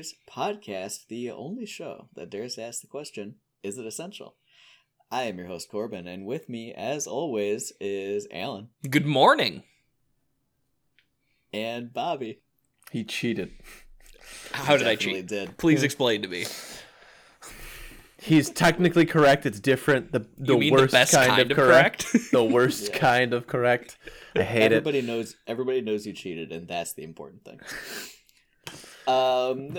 welcome to the Essential Scares podcast, the only show that dares to ask the question, is it essential? I am your host, Corbin, and with me, as always, is Alan Good morning. and Bobby. He cheated. How did I Definitely cheat? did. Please explain to me. He's technically correct. It's different. The the You mean the worst best kind, kind of of correct. correct? the worst Yeah. kind of correct. I hate it. everybody knows everybody knows you cheated, and that's the important thing. Um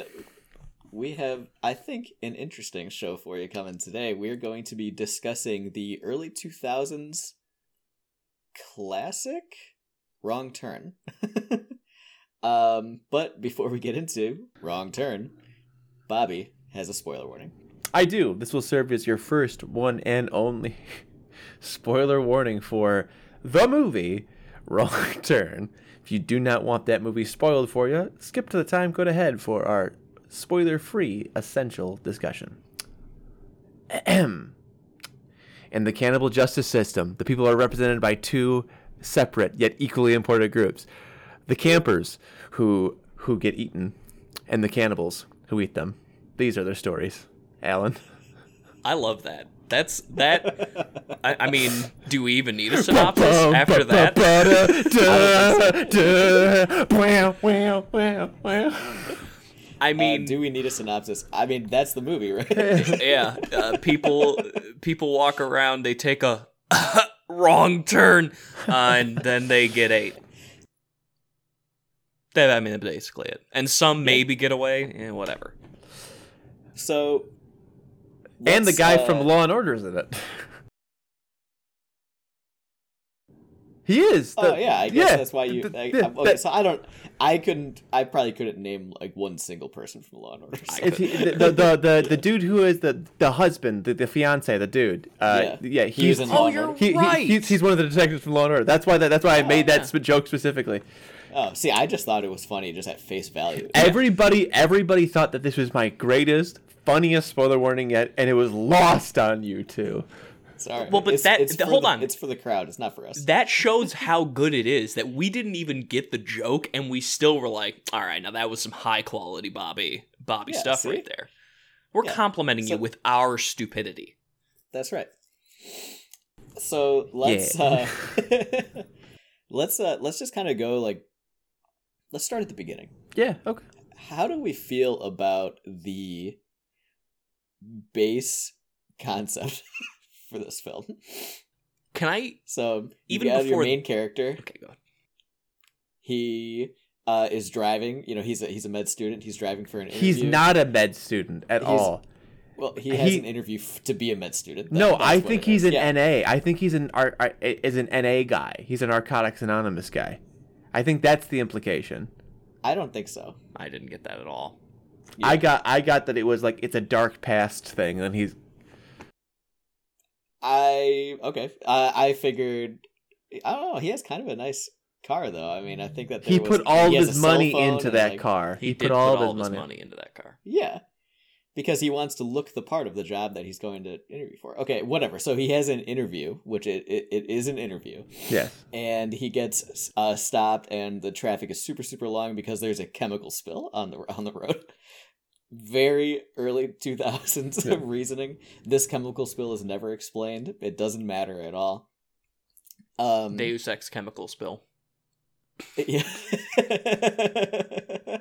we have I think an interesting show for you coming today. We're going to be discussing the early 2000s classic Wrong Turn. um but before we get into Wrong Turn, Bobby has a spoiler warning. I do. This will serve as your first one and only spoiler warning for the movie Wrong Turn. If you do not want that movie spoiled for you, skip to the time code ahead for our spoiler-free essential discussion. Ahem. In the cannibal justice system, the people are represented by two separate yet equally important groups: the campers who who get eaten, and the cannibals who eat them. These are their stories. Alan. I love that. That's that. I, I mean, do we even need a synopsis after that? I Uh, mean, do we need a synopsis? I mean, that's the movie, right? yeah. Uh, people people walk around. They take a wrong turn, uh, and then they get ate. That I mean, that's basically it. And some maybe get away. Yeah, whatever. so and the guy uh, from Law and Order is in it. He is. Oh The- yeah, I guess yeah, that's why you. the- I, the- okay, that- so I don't. I couldn't. I probably couldn't name like one single person from Law and Order. so- I It's he, the, the, the, the, the dude who is the, the husband, the, the fiance, the dude. Uh, yeah. He was he's in Law Oh, and you're Order. he, he- right. he's, he's one of the detectives from Law and Order. That's why that, that's why I made that yeah. sp- joke specifically. Oh, see, I just thought it was funny, just at face value. Everybody everybody thought that this was my greatest, funniest spoiler warning yet, and it was lost on you too. Sorry. Well, but It's- that- it's th- for hold the- on. It's for the crowd. It's not for us. That shows how good it is that we didn't even get the joke, and we still were like, "All right, now that was some high quality Bobby Bobby Yeah, stuff see? right there." We're Yeah, complimenting so- you with our stupidity. That's right. So let's Yeah. uh, let's uh, let's just kind of go like, let's start at the beginning. Yeah, okay. How do we feel about the base concept for this film? Can I So you Even got your before- main character. Okay, go. ahead. He uh, is driving. You know, he's a he's a med student. He's driving for an interview. He's not a med student at He's- all. Well, he has he- an interview f- to be a med student. That- No, that's I think he's is. an Yeah. NA. I think he's an ar- ar- is an NA guy. He's a Narcotics Anonymous guy. I think that's the implication. I don't think so. I didn't get that at all. I got I got that it was like it's a dark past thing, and he's I okay. Uh, I figured. I don't know. He has kind of a nice car, though. I mean, I think that there he was- put all he his money into and, that like- car. He, He, did put all put of all his his money. money into that car. Yeah, because he wants to look the part of the job that he's going to interview for. Okay, whatever. So he has an interview, which it, it, it is an interview, Yes. and he gets uh, stopped, and the traffic is super super long because there's a chemical spill on the on the road. Very early 2000s Yeah. reasoning. This chemical spill is never explained. It doesn't matter at all. Um, Deus Ex chemical spill. Yeah.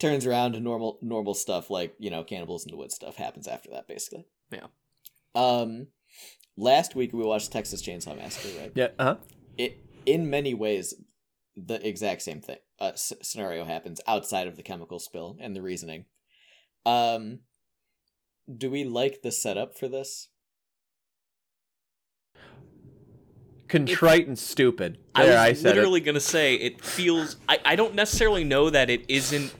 Turns around to normal normal stuff like, you know, cannibals in the woods stuff happens after that basically. Yeah. Um last week we watched Texas Chainsaw Massacre, right? Yeah. Uh huh. It in many ways the exact same thing. Uh, s- scenario happens outside of the chemical spill and the reasoning. Um do we like the setup for this? Contrite and stupid. I was I, said literally gonna say it feels. I, I don't necessarily know that it isn't.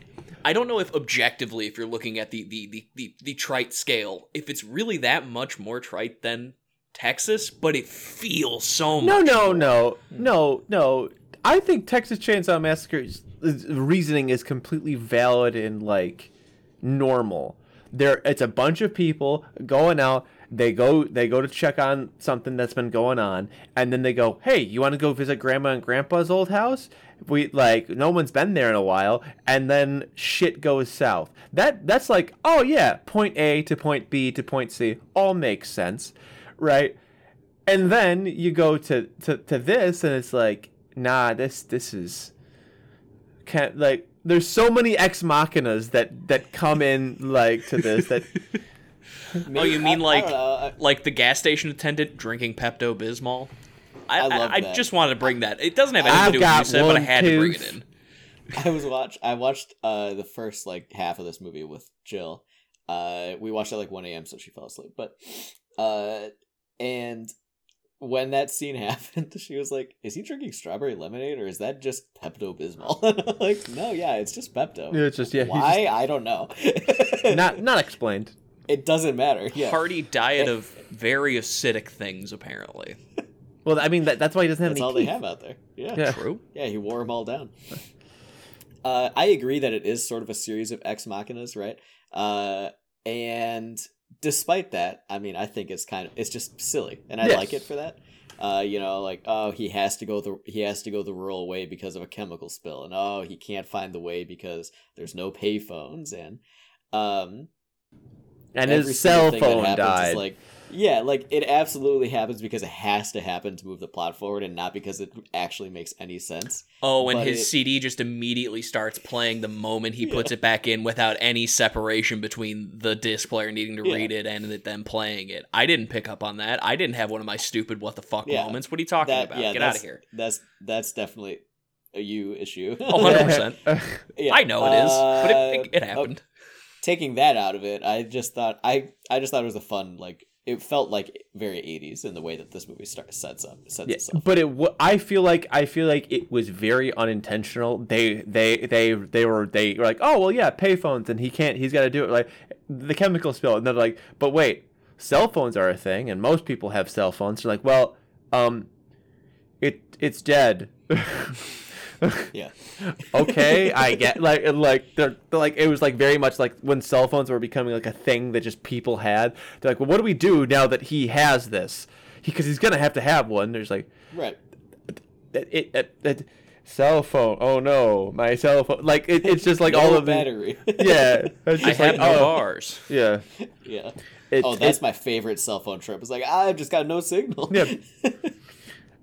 I don't know if objectively, if you're looking at the the, the, the the trite scale, if it's really that much more trite than Texas, but it feels so it. No, no, more. no, no, no. I think Texas Chainsaw Massacre's reasoning is completely valid and like normal. There, it's a bunch of people going out. They go they go to check on something that's been going on and then they go hey you want to go visit grandma and grandpa's old house? We like no one's been there in a while. And then shit goes south. That that's like oh yeah point a to point b to point c. All makes sense right? And then you go to to, to this and it's like nah this this is can't like there's so many ex machinas that that come in like to this that oh, you mean I- I like I- like the gas station attendant drinking Pepto Bismol? I, I love I, that. just wanted to bring that. It doesn't have anything I've to do with what you got said, but I one had to bring it in. I was watch. I watched uh the first like half of this movie with Jill. Uh, we watched at like one a.m. so she fell asleep. But uh, and when that scene happened, she was like, "Is he drinking strawberry lemonade or is that just Pepto Bismol?" like, no, yeah, it's just Pepto. Yeah, it's just yeah he's Why? I don't know. not not explained it doesn't matter. Yeah. Hearty diet of very acidic things, apparently. well i mean that, that's why he doesn't have That's any all teeth. they have out there. Yeah. Yeah. True. Yeah, he wore them all down. Uh, I agree that it is sort of a series of ex machinas, right? Uh, and despite that, I mean, I think it's kind of it's just silly, and I Yes. like it for that. Uh, you know, like oh, he has to go the he has to go the rural way because of a chemical spill, and oh, he can't find the way because there's no payphones, and um, and his cell phone died Like, yeah, like it absolutely happens because it has to happen to move the plot forward, and not because it actually makes any sense. Oh, and But his it- CD just immediately starts playing the moment he puts it back in without any separation between the disc player needing to Yeah. read it and it- them playing it. I didn't pick up on that. I didn't have one of my stupid what the fuck Yeah. moments. What are you talking That about? yeah, Get out of here. That's that's definitely a you issue. Oh, 100%. Yeah. I know it is, but it, Uh, it, it oh, happened. taking that out of it, I just thought I I just thought it was a fun like it felt like very 80s in the way that this movie starts sets up sets Yeah, itself. but it. wa- I feel like I feel like it was very unintentional. They they they they were they were like, oh well, yeah, payphones, and he can't. He's got to do it like the chemical spill, and they're like, but wait, cell phones are a thing, and most people have cell phones. They're like, well, um, it it's dead. Yeah. okay, I get like like they're, they're like it was like very much like when cell phones were becoming like a thing that just people had. They're like, well, what do we do now that he has this? Because he's gonna have to have one. There's like Right. it, it, it, it- cell phone. Oh no, my cell phone. Like it, it's just like No all of the battery. yeah. It's I just have like, no oh, bars. Yeah. yeah. It, oh, that's it- my favorite cell phone trip. It's like ah, I've just got no signal. Yeah.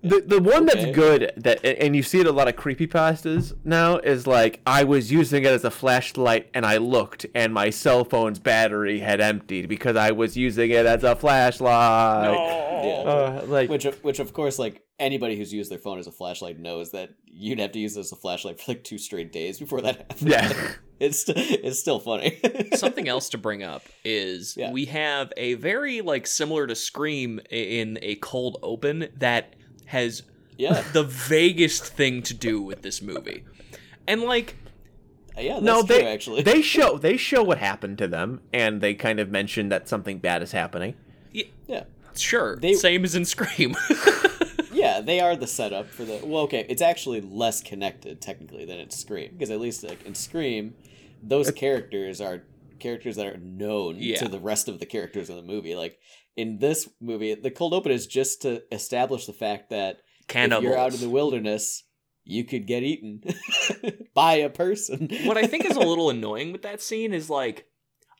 The the one Okay. that's good that and you see it a lot of creepy pastas now is like I was using it as a flashlight and I looked and my cell phone's battery had emptied because I was using it as a flashlight. Yeah. Uh, like Which, of, which of course, like anybody who's used their phone as a flashlight knows that you'd have to use it as a flashlight for like two straight days before that happened. Yeah. it's it's still funny. Something else to bring up is Yeah. we have a very like similar to Scream in a cold open that has yeah, the vaguest thing to do with this movie. And like uh, yeah. That's no, true, they actually. they show they show what happened to them and they kind of mention that something bad is happening. yeah, sure, They- same as in Scream. yeah. They are the setup for the. Well, okay, it's actually less connected technically than in Scream because at least like in Scream, those characters are characters that are known Yeah. to the rest of the characters in the movie. Like in this movie, the cold open is just to establish the fact that Cannibals. if you're out in the wilderness, you could get eaten by a person. what I think is a little annoying with that scene is like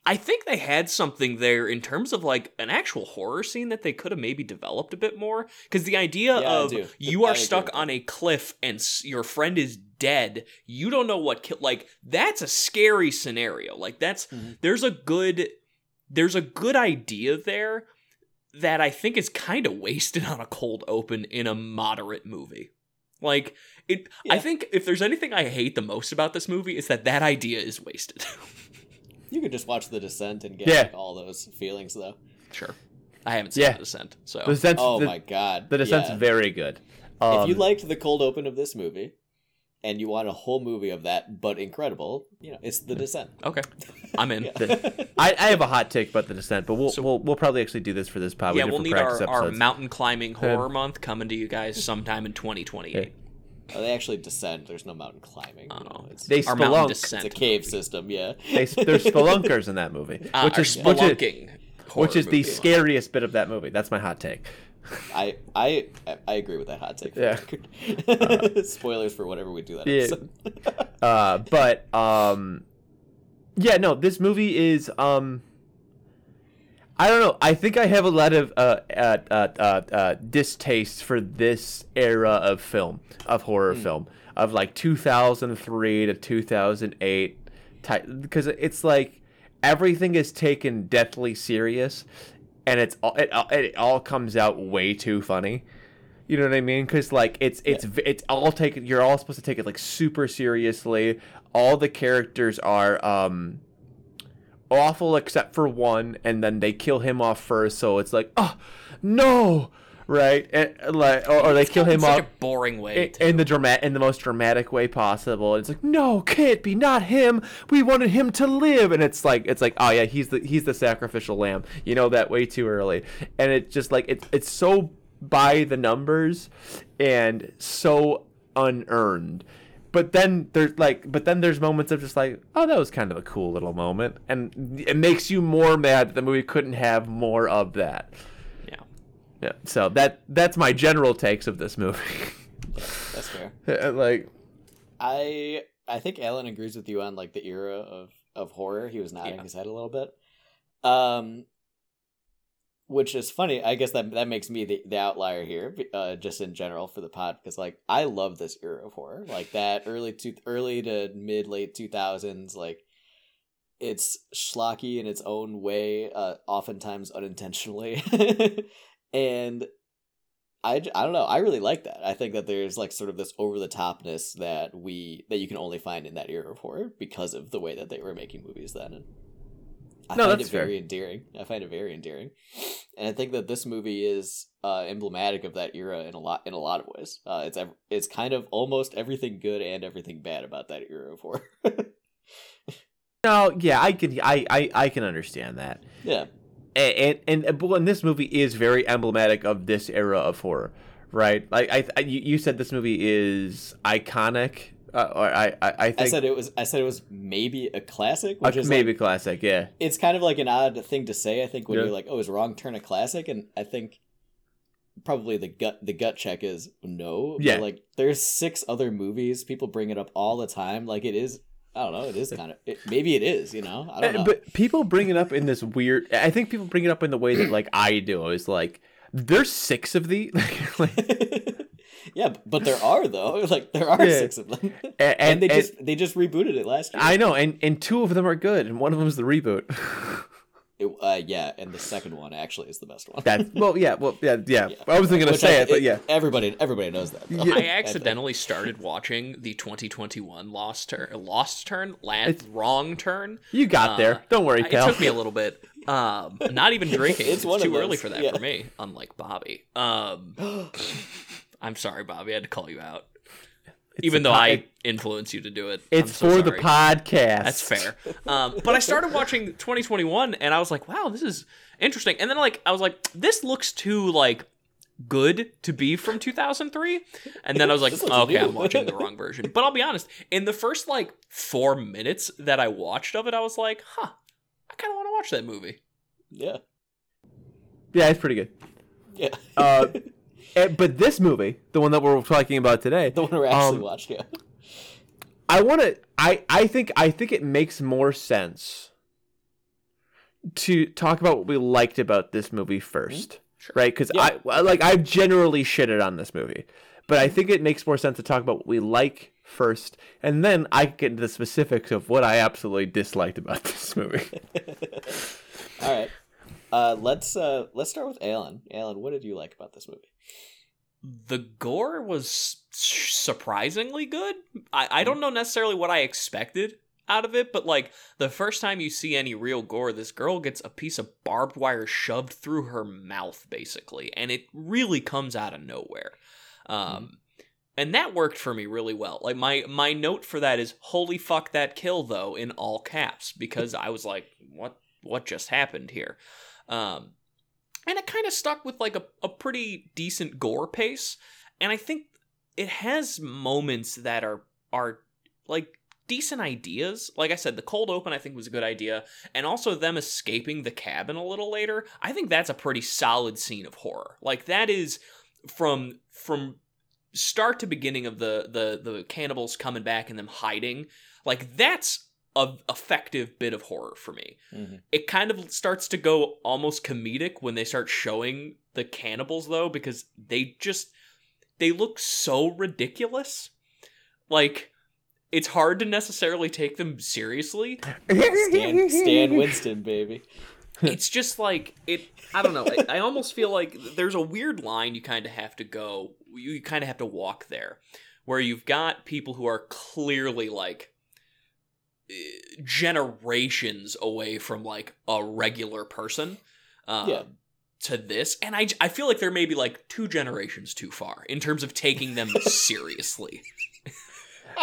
I think they had something there in terms of like an actual horror scene that they could have maybe developed a bit more because the idea Yeah, of you are stuck on a cliff and s- your friend is dead you don't know what ki- like that's a scary scenario like that's Mhm. there's a good there's a good idea there that I think is kind of wasted on a cold open in a moderate movie like it I think if there's anything I hate the most about this movie, it's that that idea is wasted. You could just watch The Descent and get Yeah. like, all those feelings, though. sure. I haven't seen Yeah. The Descent, so The descent, Oh the, my god! the descent's Yeah. very good. if Um, you liked the cold open of this movie, and you want a whole movie of that, but incredible, you know, it's The Descent. okay. I'm in. Yeah. I, I have a hot take about the descent, but we'll So- we'll, we'll probably actually do this for this pod. yeah, we'll need our, our mountain climbing horror month coming to you guys sometime in 2028. Okay. Oh, they actually descend. There's no mountain climbing. Oh. it's, They Our mountain spelunk. it's a cave movie. system. Yeah. They, there's spelunkers in that movie, Uh, which is which is spelunking which is the movie. scariest bit of that movie. That's my hot take. I I I agree with that hot take. Yeah. record. Spoilers for whatever we do that Yeah. episode. Uh, but um, yeah, no, this movie is um. I don't know. I think I have a lot of uh, uh, uh, uh, uh, distaste for this era of film, of horror film, of like 2003 to 2008, type, because it's like everything is taken deathly serious, and it's all it, all- it all comes out way too funny. You know what I mean? Because like it's it's it's all taken. You're all supposed to take it like super seriously. All the characters are um awful except for one, and then they kill him off first. So it's like, oh no, right? And, like or, or they kill him off boring way. in, in the dramatic in the most dramatic way possible. It's like, no, can't be, not him. We wanted him to live, and it's like, it's like, oh yeah, he's the he's the sacrificial lamb. You know that way too early, and it's just like it's it's so by the numbers and so unearned. But then there's like, but then there's moments of just like, oh, that was kind of a cool little moment, and it makes you more mad that the movie couldn't have more of that. Yeah. Yeah. So that that's my general takes of this movie. That's fair. like I I think Alan agrees with you on like the era of of horror. He was nodding Yeah. his head a little bit. Um which is funny. I guess that that makes me the, the outlier here, uh, just in general for the pod, because like I love this era of horror, like that early to early to mid late two thousands. Like it's schlocky in its own way, uh, oftentimes unintentionally, and I, I don't know. I really like that. I think that there's like sort of this over the topness that we that you can only find in that era of horror because of the way that they were making movies then. And I No, find that's it fair. very endearing. I find it very endearing, and I think that this movie is uh, emblematic of that era in a lot in a lot of ways. Uh, it's ev- it's kind of almost everything good and everything bad about that era of horror. no, yeah, I can I I, I can understand that. yeah, And and, and but and this movie is very emblematic of this era of horror, right? Like I, I you you said this movie is iconic. Uh, or I I, I I said it was. I said it was maybe a classic, which is maybe like, classic. Yeah. it's kind of like an odd thing to say. I think when Yeah. you're like, "Oh, is Wrong Turn a classic?" and I think probably the gut the gut check is no. Yeah. like there's six other movies. People bring it up all the time. Like it is. I don't know. It is kind of. It, maybe it is. You know. I don't Uh, know. But people bring it up in this weird. I think people bring it up in the way that like I do. Is like there's six of these. like, yeah, but there are though. Like there are Yeah. six of them, and, and, and they just they just rebooted it last year. I know, and and two of them are good, and one of them is the reboot. It, uh, yeah, and the second one actually is the best one. That's well, yeah, well, yeah, yeah. Yeah. I wasn't gonna Which say I- it, but yeah. everybody everybody knows that. Yeah. I accidentally started watching the 2021 Lost Turn, Lost Turn, last wrong turn. You got Uh, there. Don't worry, It took me a little bit. Um, not even drinking. It's it's one too early for that yeah. for me. Unlike Bobby. Um, I'm sorry, Bobby. I had to call you out, It's even though po- I influence you to do it. it's so for the podcast. That's fair. Um, but I started watching 2021, and I was like, "Wow, this is interesting." And then, like, I was like, "This looks too like good to be from 2003." And then I was like, This looks "Okay, new." I'm watching the wrong version." But I'll be honest. In the first like four minutes that I watched of it, I was like, "Huh, I kind of want to watch that movie." Yeah, Yeah, it's pretty good. yeah. Uh, and- but this movie, the one that we're talking about today, the one we actually um, watched. Yeah. I want to. I I think I think it makes more sense to talk about what we liked about this movie first, Sure. right? Because Yeah. I like I've generally shitted on this movie, but I think it makes more sense to talk about what we like first, and then I can get into the specifics of what I absolutely disliked about this movie. All right. Uh, let's uh, let's start with Alan. Alan, what did you like about this movie? The gore was surprisingly good. I, I don't know necessarily what I expected out of it, but like the first time you see any real gore, this girl gets a piece of barbed wire shoved through her mouth, basically, and it really comes out of nowhere. Um, and that worked for me really well. Like my my note for that is "Holy fuck that kill" though in all caps because I was like, "What what just happened here?" Um, and it kind of stuck with like a, a pretty decent gore pace and i think it has moments that are are like decent ideas. Like I said, the cold open I think was a good idea, and also them escaping the cabin a little later. I think that's a pretty solid scene of horror. Like that is from from start to beginning of the the the cannibals coming back and them hiding. Like that's a effective bit of horror for me. Mhm. It kind of starts to go almost comedic when they start showing the cannibals though because they just they look so ridiculous. Like it's hard to necessarily take them seriously. Stan, Stan Winston, baby. It's just like it I don't know. I, I almost feel like there's a weird line you kind of have to go you kind of have to walk there where you've got people who are clearly like generations away from like a regular person um, Yeah. to this and I, I feel like they're maybe like two generations too far in terms of taking them seriously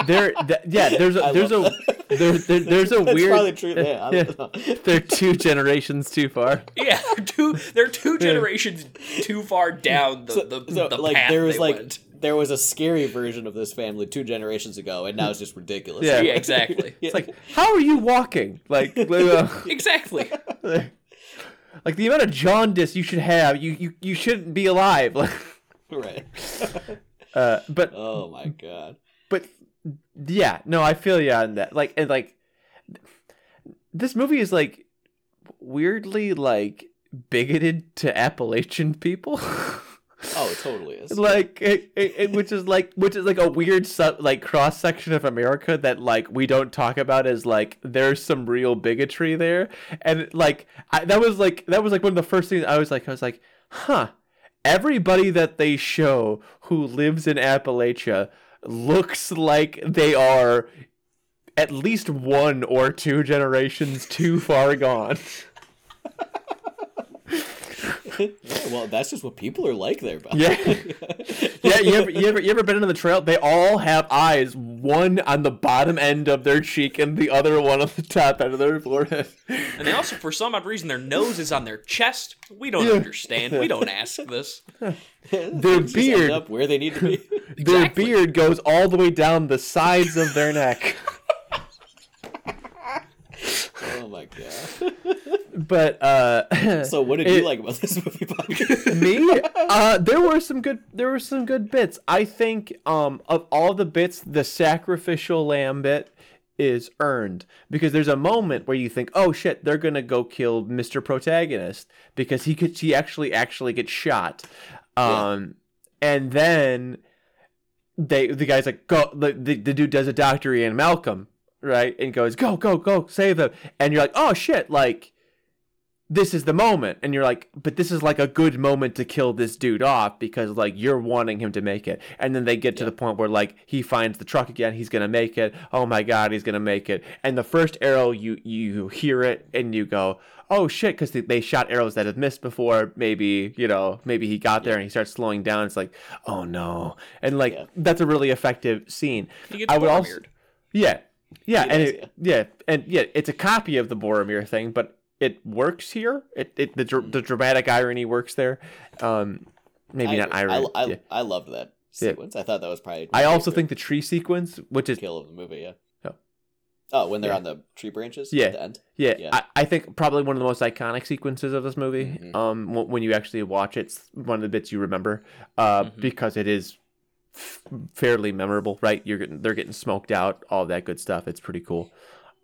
there, th- yeah. There's a I there's a there, there, there's a That's weird. probably true. Yeah, I Yeah. don't know. They're two generations too far. yeah they're two they're two generations too far down the, So- the, so, the like path there was they like went. There was a scary version of this family two generations ago, and now it's just ridiculous. Yeah. yeah exactly Yeah. It's like, how are you walking? Like, like, uh, exactly like the amount of jaundice you should have, you you, you shouldn't be alive. Like, right. uh, but Oh my god. but yeah, no, I feel you on that. Like, and like, this movie is like weirdly like bigoted to Appalachian people. Oh, it totally is. like it, it, it- which is like which is like a weird su- like cross section of America that like we don't talk about as like there's some real bigotry there and like I, that was like that was like one of the first things I was like I was like huh everybody that they show who lives in Appalachia looks like they are at least one or two generations too far gone Yeah, well, that's just what people are like there, Bob. Yeah. yeah, you ever, you ever you ever been on the trail? They all have eyes, one on the bottom end of their cheek and the other one on the top end of their forehead. And they also, for some odd reason, their nose is on their chest. We don't Yeah. understand. We don't ask this. Their Things just beard, up where they need to be. their beard goes all the way down the sides of their neck. oh my god. But uh So, what did It- you like about this movie, me? Uh there were some good there were some good bits. I think um of all the bits the sacrificial lamb bit is earned. Because there's a moment where you think oh shit they're gonna go kill mr protagonist because he could he actually actually gets shot. Um and then they the guy's like go the, the, the dude does a Doctor Ian Malcolm right? And goes go go go save them and you're like oh shit like this is the moment. And you're like but this is like a good moment to kill this dude off because like you're wanting him to make it. And then they get to Yeah. the point where like he finds the truck again. He's gonna make it. Oh my god he's gonna make it. And the first arrow you you hear it and you go oh shit because they, they shot arrows that have missed before. Maybe you know maybe he got there and he starts slowing down. It's like oh no. And like Yeah. that's a really effective scene. I would also- yeah, yeah, and it, yeah. and yeah, it's a copy of the Boromir thing, but it works here. It, it the dr- the dramatic irony works there. Um, maybe I, not irony. I, I, yeah. I loved that Yeah. sequence. I thought that was probably. I also think the tree sequence, which is kill of the movie. Yeah. Oh. Oh, when they're Yeah. on the tree branches. Yeah. At the end. yeah, Yeah. I, I think probably one of the most iconic sequences of this movie. Mhm. Um, w- when you actually watch it, it's one of the bits you remember, uh, Mhm. because it is f- fairly memorable. Right, you're getting they're getting smoked out, all that good stuff. It's pretty cool.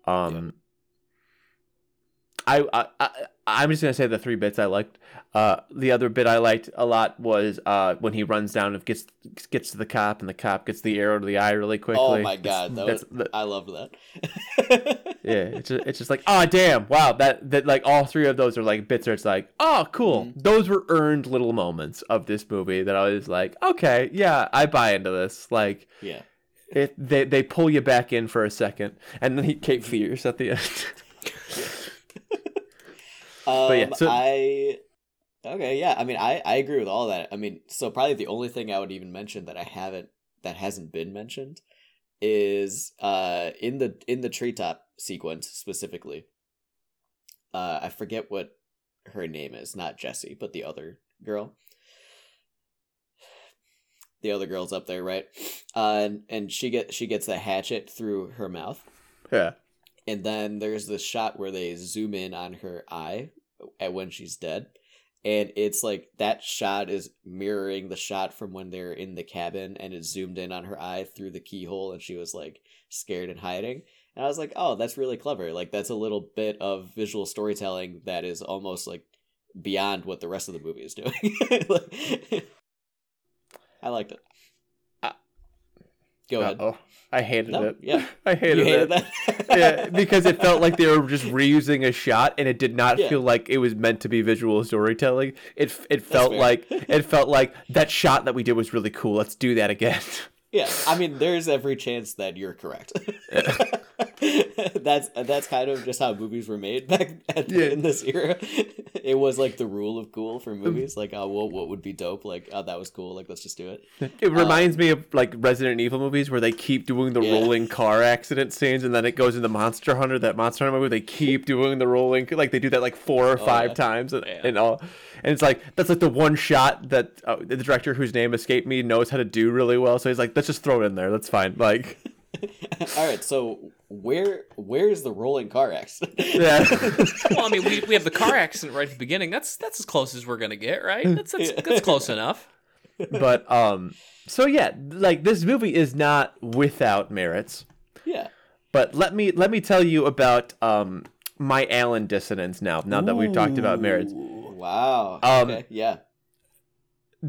Um, I, I, I I'm just gonna say the three bits I liked. Uh, the other bit I liked a lot was uh when he runs down and gets gets to the cop and the cop gets the arrow to the eye really quickly. Oh my god, that was, that- I love that. yeah, it's just, it's just like, oh damn, wow, that that like all three of those are like bits where it's like, oh cool, Mhm. those were earned little moments of this movie that I was like, okay, yeah, I buy into this. Like, yeah. it they they pull you back in for a second, and then he Cape Fears at the end. Um, yeah, so- I okay, yeah. I mean, I I agree with all that. I mean, so probably the only thing I would even mention that I haven't that hasn't been mentioned is uh in the in the treetop sequence specifically. Uh, I forget what her name is, not Jessie, but the other girl. The other girl's up there, right? Uh, and, and she get she gets the hatchet through her mouth, Yeah. And then there's this shot where they zoom in on her eye at when she's dead, and it's like that shot is mirroring the shot from when they're in the cabin, and it's zoomed in on her eye through the keyhole, and she was like scared and hiding. And I was like, oh, that's really clever. Like that's a little bit of visual storytelling that is almost like beyond what the rest of the movie is doing. Like- I liked it. Go ahead. Oh, I hated No, it. yeah. I hated, You hated it. that? yeah, because it felt like they were just reusing a shot, and it did not Yeah. feel like it was meant to be visual storytelling. It it felt like it felt like that shot that we did was really cool. Let's do that again. Yeah, I mean, there's every chance that you're correct. that's that's kind of just how movies were made back at, Yeah. in this era. It was like the rule of cool for movies. Like, oh, well, what would be dope? Like, oh, that was cool. Like, let's just do it. It reminds me of like Resident Evil movies where they keep doing the Yeah. rolling car accident scenes, and then it goes into Monster Hunter. That Monster Hunter movie, they keep doing the rolling, like they do that like four or five yeah. times, and, and all. And it's like that's like the one shot that uh, the director whose name escaped me knows how to do really well. So he's like, let's just throw it in there. That's fine. Like, All right, so where where is the rolling car accident? yeah. Well, I mean, we, we have the car accident right at the beginning. That's that's as close as we're gonna get, right? That's that's, that's close enough. but um so yeah like this movie is not without merits yeah. but let me let me tell you about um my allen dissonance now now that we've talked about merits Wow. Um, okay. Yeah.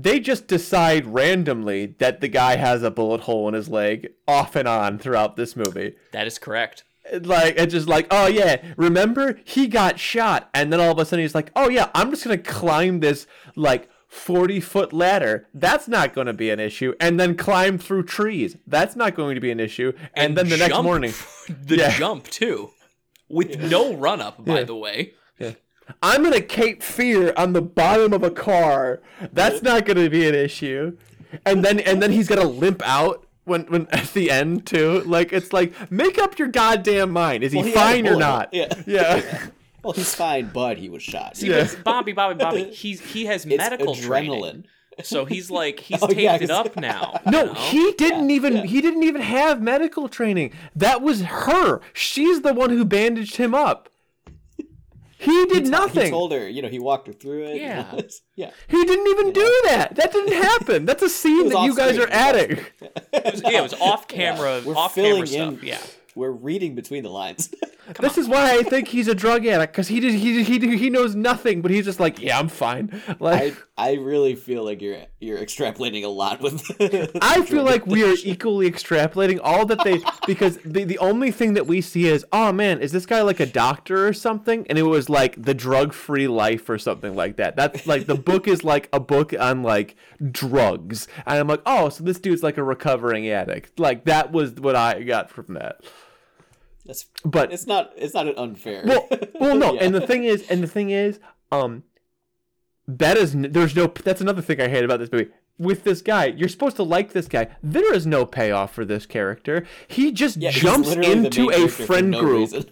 They just decide randomly that the guy has a bullet hole in his leg off and on throughout this movie That is correct. like it's just like oh yeah remember he got shot and then all of a sudden he's like oh yeah i'm just gonna climb this like 40 foot ladder that's not going to be an issue and then climb through trees that's not going to be an issue and, then the next morning the Yeah. jump too, with no run up. By Yeah. the way, i'm going to cape fear on the bottom of a car that's not going to be an issue and then and then he's going to limp out when, when at the end too like it's like make up your goddamn mind is he, Well, he fine or not Yeah. yeah Well, he's fine, but he was shot. See, Yeah. Bobby, Bobby, Bobby, he's he has it's medical adrenaline. training, so he's like he's Oh, taped yeah, it 'cause- up now. you No, know? he didn't even yeah. he didn't even have medical training. That was her. She's the one who bandaged him up. He did He nothing. He told her, you know, he walked her through it. Yeah. yeah. he didn't even do that. That didn't happen. That's a scene that you guys screen. are adding. It was, yeah, it was off camera, We're off filling camera in. stuff. Yeah, We're reading between the lines. This is why I think he's a drug addict because he did he he he knows nothing, but he's just like, yeah, I'm fine. I Like I really feel like you're you're extrapolating a lot with. I feel like we are equally extrapolating all that they because the the only thing that we see is oh man is this guy like a doctor or something? And it was like the drug free life or something like that. That's like the book is like a book on like drugs. And I'm like oh so this dude's like a recovering addict. Like that was what I got from that That's, but it's not it's not an unfair. well, well, no, Yeah. and the thing is, and the thing is, um, that is there's no. That's another thing I hate about this movie. With this guy, you're supposed to like this guy. There is no payoff for this character. He just Yeah, jumps into a friend no group. reason.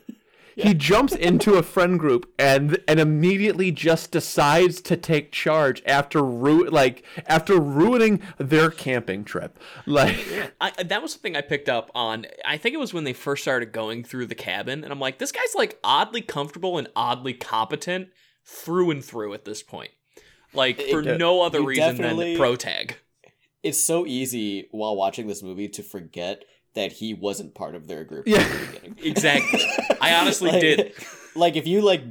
He jumps into a friend group and and immediately just decides to take charge after ru- like after ruining their camping trip. Like I, that was something I picked up on. I think it was when they first started going through the cabin, and I'm like, this guy's like oddly comfortable and oddly competent through and through at this point. Like for It- no other reason definitely- than pro tag. It's so easy while watching this movie to forget that he wasn't part of their group Yeah. the. Exactly. I honestly Like- did. Like if you like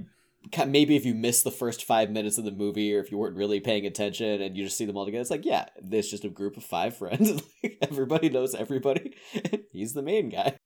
maybe if you missed the first five minutes of the movie or if you weren't really paying attention and you just see them all together, it's like, yeah, there's just a group of five friends. everybody knows everybody. He's the main guy.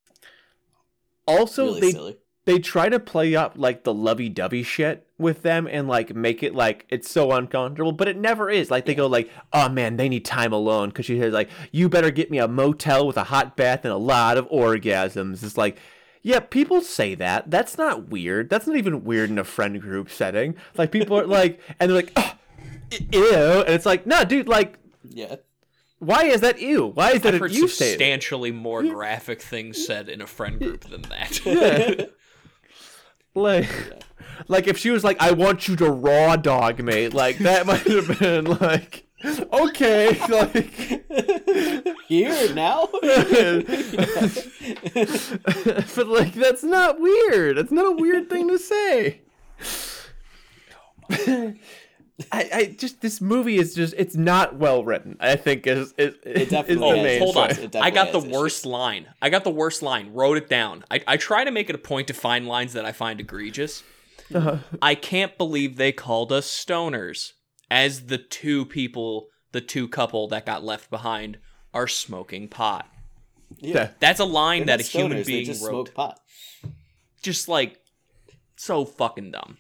also really they silly. They try to play up like the lovey-dovey shit with them and like make it like it's so uncomfortable but it never is. Like they go like oh man they need time alone because she says like you better get me a motel with a hot bath and a lot of orgasms. It's like yeah people say that. That's not weird. That's not even weird in a friend group setting. Like people are like and they're like "Ugh, ew and it's like no dude like Yeah. why is that ew? Why is that I've heard substantially more graphic things said in a friend group than that. Like, like if she was like, "I want you to raw dog me," like that might have been like, okay, like, Here now? but like that's not weird. That's not a weird thing to say. Oh I, I just this movie is just it's not well written. I think is is, is definitely the is. main hold on. point. It I got the definitely has worst line. I got the worst line. Wrote it down. I, I try to make it a point to find lines that I find egregious. Uh-huh. I can't believe they called us stoners as the two people, the two couple that got left behind are smoking pot. Yeah. That's a line They're that a not human stoners, they being just wrote. smoke pot. Just like so fucking dumb.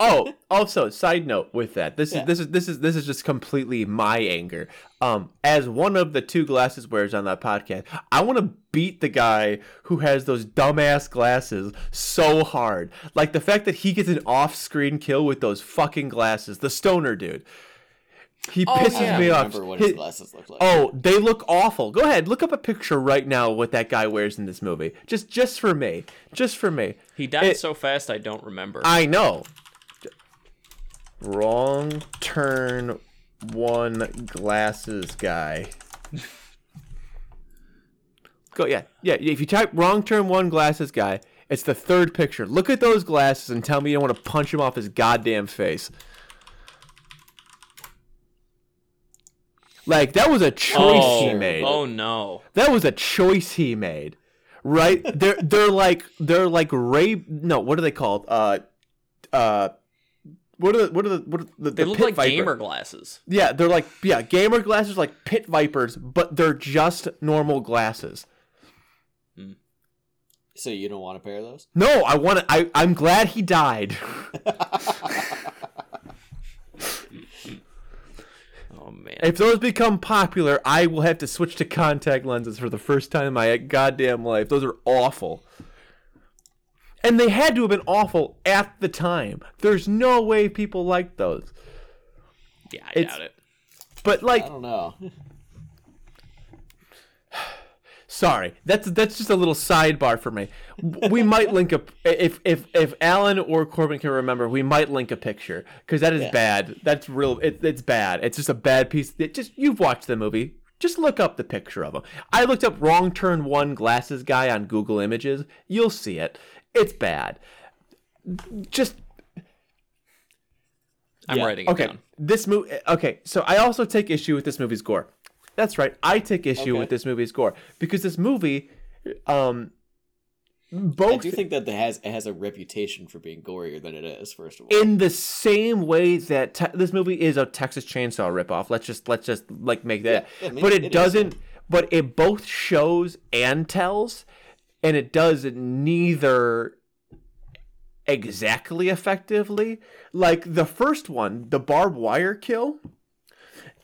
Oh, also, side note with that, this Yeah. is this is this is this is just completely my anger. Um, as one of the two glasses wearers on that podcast, I want to beat the guy who has those dumbass glasses so hard. Like the fact that he gets an off-screen kill with those fucking glasses, the stoner dude. He Oh, pisses yeah. me don't off. remember what His- his glasses look like. Oh, they look awful. Go ahead, look up a picture right now of what that guy wears in this movie. Just just for me. Just for me. He died It- so fast I don't remember. I know. Wrong turn one glasses guy. Go yeah. Yeah, if you type wrong turn one glasses guy, it's the third picture. Look at those glasses and tell me you don't want to punch him off his goddamn face. Like that was a choice oh, he made. oh no. That was a choice he made. Right? they're they're like they're like Ray no, what are they called? Uh uh what are the what are the what are the, They the look pit like viper- gamer glasses. Yeah, they're like yeah, gamer glasses like pit vipers, but they're just normal glasses. Hmm. So you don't want a pair of those? No, I want to I I'm glad he died. Oh man. if those become popular, I will have to switch to contact lenses for the first time in my goddamn life. Those are awful. And they had to have been awful at the time. There's no way people liked those. yeah, I it's- doubt it. But like I don't know. Sorry, that's that's just a little sidebar for me. We might link a if if if Alan or Corbin can remember, we might link a picture because that is Yeah. bad. That's real. It, it's bad. It's just a bad piece. It just you've watched the movie. Just look up the picture of him. I looked up wrong turn one glasses guy on Google Images. You'll see it. It's bad. Just I'm Yeah, writing it okay. down. This movie. Okay, so I also take issue with this movie's gore. That's right. I take issue Okay. with this movie's gore because this movie, um, I do think that it has it has a reputation for being gorier than it is. First of all, in the same way that te- this movie is a Texas Chainsaw ripoff. Let's just let's just like make that. Yeah, I mean, but it, it is, doesn't. But it both shows and tells, and it does neither exactly effectively. Like the first one, the barbed wire kill,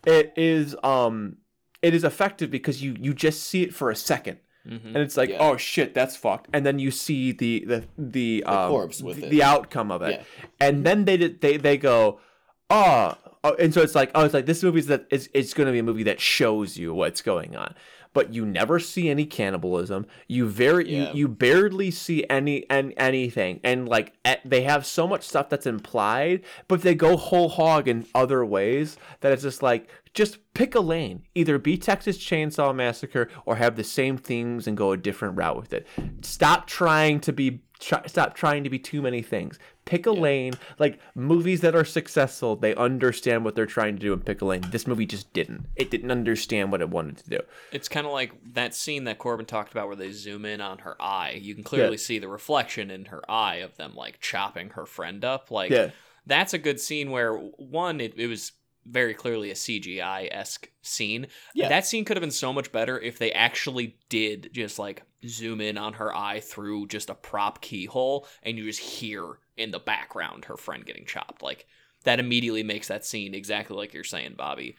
it is um it is effective because you you just see it for a second hmm and it's like Yeah. oh shit that's fucked and then you see the the the, um, corpse with the, it. the outcome of it Yeah. and then they did- they they go oh, oh and so it's like oh it's like this movie's that it's, it's going to be a movie that shows you what's going on but you never see any cannibalism. You very Yeah. you, you barely see any and anything. And like they have so much stuff that's implied but they go whole hog in other ways that it's just like just pick a lane. Either be texas chainsaw massacre or have the same themes and go a different route with it. Stop trying to be try, stop trying to be too many things pick a lane like movies that are successful they understand what they're trying to do and pick a lane this movie just didn't it didn't understand what it wanted to do It's kind of like that scene that Corbin talked about where they zoom in on her eye. You can clearly Yeah. see the reflection in her eye of them like chopping her friend up. Like Yeah. that's a good scene where one, it, it was very clearly a CGI esque scene. Yeah. That scene could have been so much better if they actually did just like zoom in on her eye through just a prop keyhole and you just hear in the background her friend getting chopped. Like that immediately makes that scene exactly like you're saying, Bobby,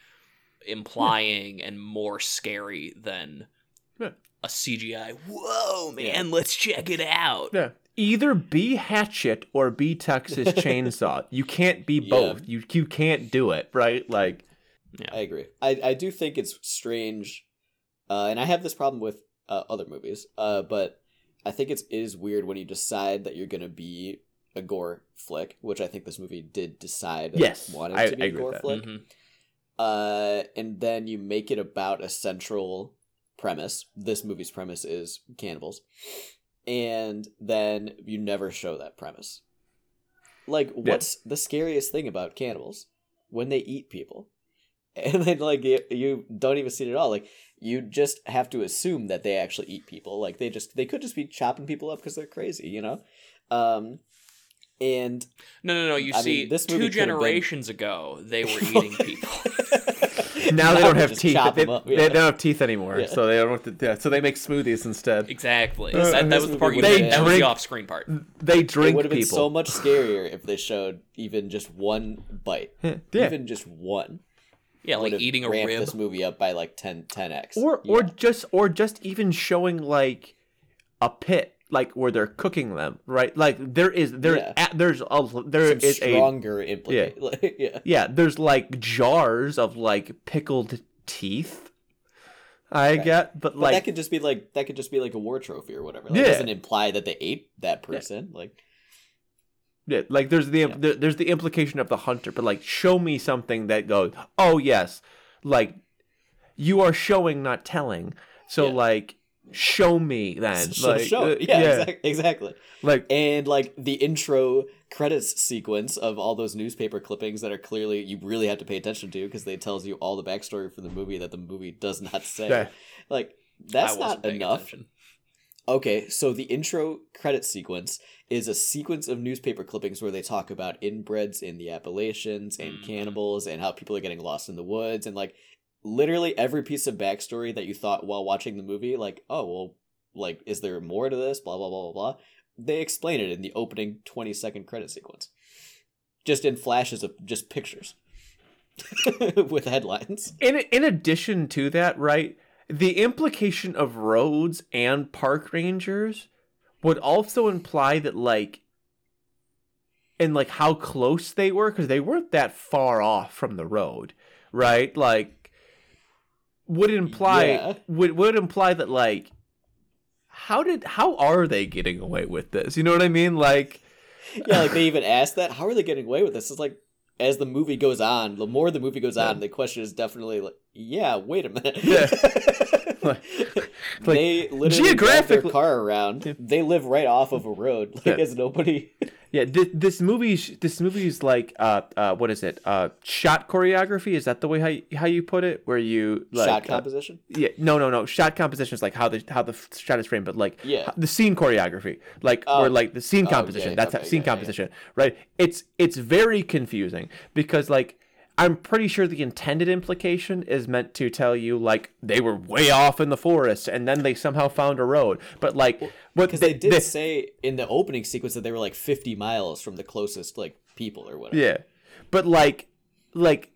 implying and more scary than Yeah. a CGI. Whoa, man, let's check it out. Yeah. Either be Hatchet or be Texas Chainsaw. You can't be Yeah. both. You you can't do it, right? Like I agree. I, I do think it's strange, uh, and I have this problem with uh, other movies, uh, but I think it's it is weird when you decide that you're gonna be a gore flick, which I think this movie did decide. Yes, wanted I- to be I a agree gore flick. Mhm. Uh, and then you make it about a central premise. This movie's premise is cannibals, and then you never show that premise. Like, what's the scariest thing about cannibals? When they eat people, and then like you, you don't even see it at all. Like you just have to assume that they actually eat people. Like they just they could just be chopping people up because they're crazy, you know. Um, and No, no, no. You I see, mean, this movie two could have been- generations ago, they were eating people. now they don't have teeth. chop They, 'em up, they don't have teeth anymore, Yeah. so they don't. Have to, yeah, so they make smoothies instead. exactly. Uh, that, that was the movie part you would've did. That was Drink- the off-screen part. They it drink would have been so much scarier if they showed even just one bite, yeah. even just one. Yeah, like eating a ramped rib. this movie up by like 10 10x. or or just or just even showing like a pit like where they're cooking them right like there is there Yeah. a, there's a there Some is a stronger implicate. Like, yeah. yeah there's like jars of like pickled teeth i Right. get but But like that could just be like that could just be like a war trophy or whatever. Like, Yeah. It doesn't imply that they ate that person. Like yeah, like there's the Yeah. there, there's the implication of the hunter but like show me something that goes oh yes like you are showing not telling so Yeah. like show me then so like show uh, it. Yeah, exact- exactly. like And like the intro credits sequence of all those newspaper clippings that are clearly you really have to pay attention to because they tells you all the backstory for the movie that the movie does not say. Yeah. Like that's wasn't enough. attention. Okay, so the intro credit sequence is a sequence of newspaper clippings where they talk about inbreds in the Appalachians and Mhm. cannibals and how people are getting lost in the woods and like literally every piece of backstory that you thought while watching the movie, like, oh well, like is there more to this? Blah blah blah blah blah. They explain it in the opening twenty second credit sequence, just in flashes of just pictures with headlines. in in addition to that, right, the implication of roads and park rangers would also imply that like and like how close they were because they weren't that far off from the road, right? Like would imply Yeah. would would imply that like how did how are they getting away with this? You know what I mean? Like yeah, like they even asked that. How are they getting away with this? It's like as the movie goes on, the more the movie goes on, the question is definitely like, yeah, wait a minute. Yeah. Like- they literally geographically- car around. They live right off of a road. Like Yeah. as nobody. Yeah, this, this movie's this movie's like uh uh what is it? Uh shot choreography, is that the way how you, how you put it? Where you like shot uh, composition. yeah, no, no, no. Shot composition is like how the how the shot is framed, but like Yeah. the scene choreography, like Oh. or like the scene Oh, composition. yeah, that's how, scene yeah. composition, right? It's it's very confusing because like I'm pretty sure the intended implication is meant to tell you like they were way off in the forest and then they somehow found a road, but like what Because they, did say in the opening sequence that they were like 50 miles from the closest like people or whatever. Yeah, but like, like,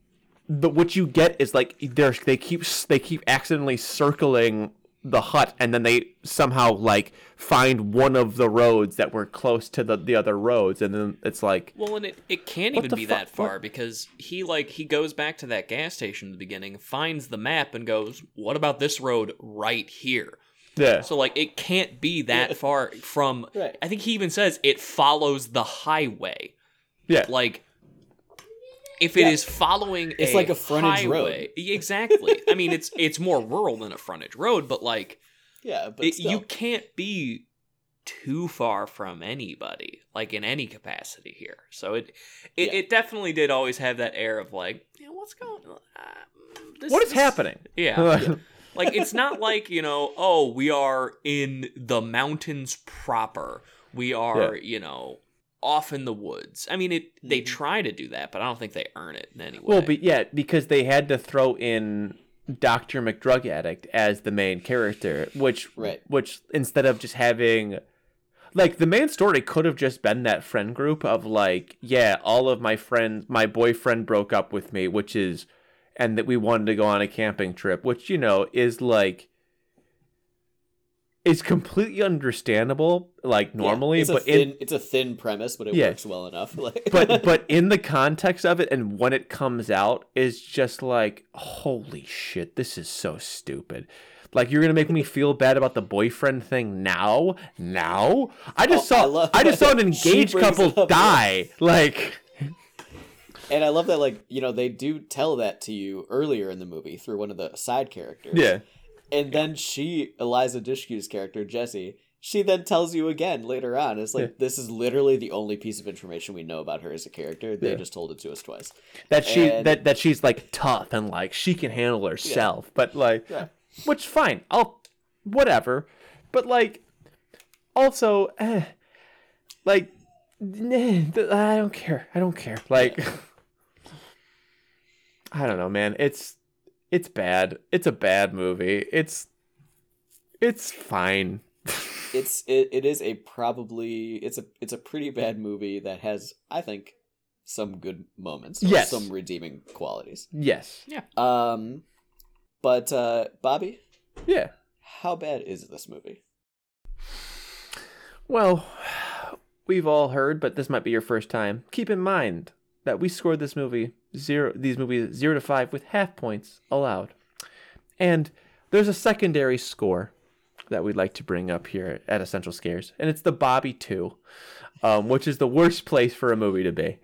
but what you get is like they're they keep they keep accidentally circling the hut, and then they somehow like find one of the roads that were close to the the other roads, and then it's like, Well, and it, it can't even be fu- that far what- because he like he goes back to that gas station in the beginning, finds the map, and goes, "What about this road right here?" yeah, So like it can't be that Yeah. far from. Right. I think he even says it follows the highway. yeah, Like if it is Yeah. following, It's a like a frontage road. Exactly. I mean, it's it's more rural than a frontage road, but like Yeah, but it, you can't be too far from anybody like in any capacity here so it it, Yeah. it definitely did always have that air of like you know what's going on uh, this, what is this- happening? yeah like it's not like you know oh we are in the mountains proper we are you know off in the woods i mean it they Mhm. try to do that but i don't think they earn it in any way Well, but yeah, because they had to throw in Doctor McDrug Addict as the main character, which Right. which instead of just having like the main story could have just been that friend group of like, yeah, all of my friends, my boyfriend broke up with me, which is, and that we wanted to go on a camping trip, which you know is like. Is completely understandable, like Yeah, normally, it's a but thin, in it's a thin premise, but it Yeah. works well enough. Like, but but in the context of it and when it comes out is just like holy shit this is so stupid like you're gonna make me feel bad about the boyfriend thing now now i just Oh, I saw love I, just saw an engaged couple it up. die like and I love that, like you know, they do tell that to you earlier in the movie through one of the side characters. yeah and then she, Eliza Dushku's character, Jessie, she then tells you again later on. It's like Yeah. this is literally the only piece of information we know about her as a character. They Yeah. just told it to us twice. that she And- that that she's like tough and like she can handle herself but like Yeah. which fine i'll whatever but like also eh, like eh, i don't care i don't care like i don't know man it's it's bad it's a bad movie it's it's fine It's it, it is a probably it's a it's a pretty bad movie that has I think some good moments. or Yes. some redeeming qualities. yes Yeah. Um, but uh, Bobby, yeah how bad is this movie? Well, we've all heard, but this might be your first time. Keep in mind that we scored this movie zero these movies zero to five with half points allowed. And there's a secondary score that we'd like to bring up here at Essential Scares, and it's the Bobby 2, um, which is the worst place for a movie to be.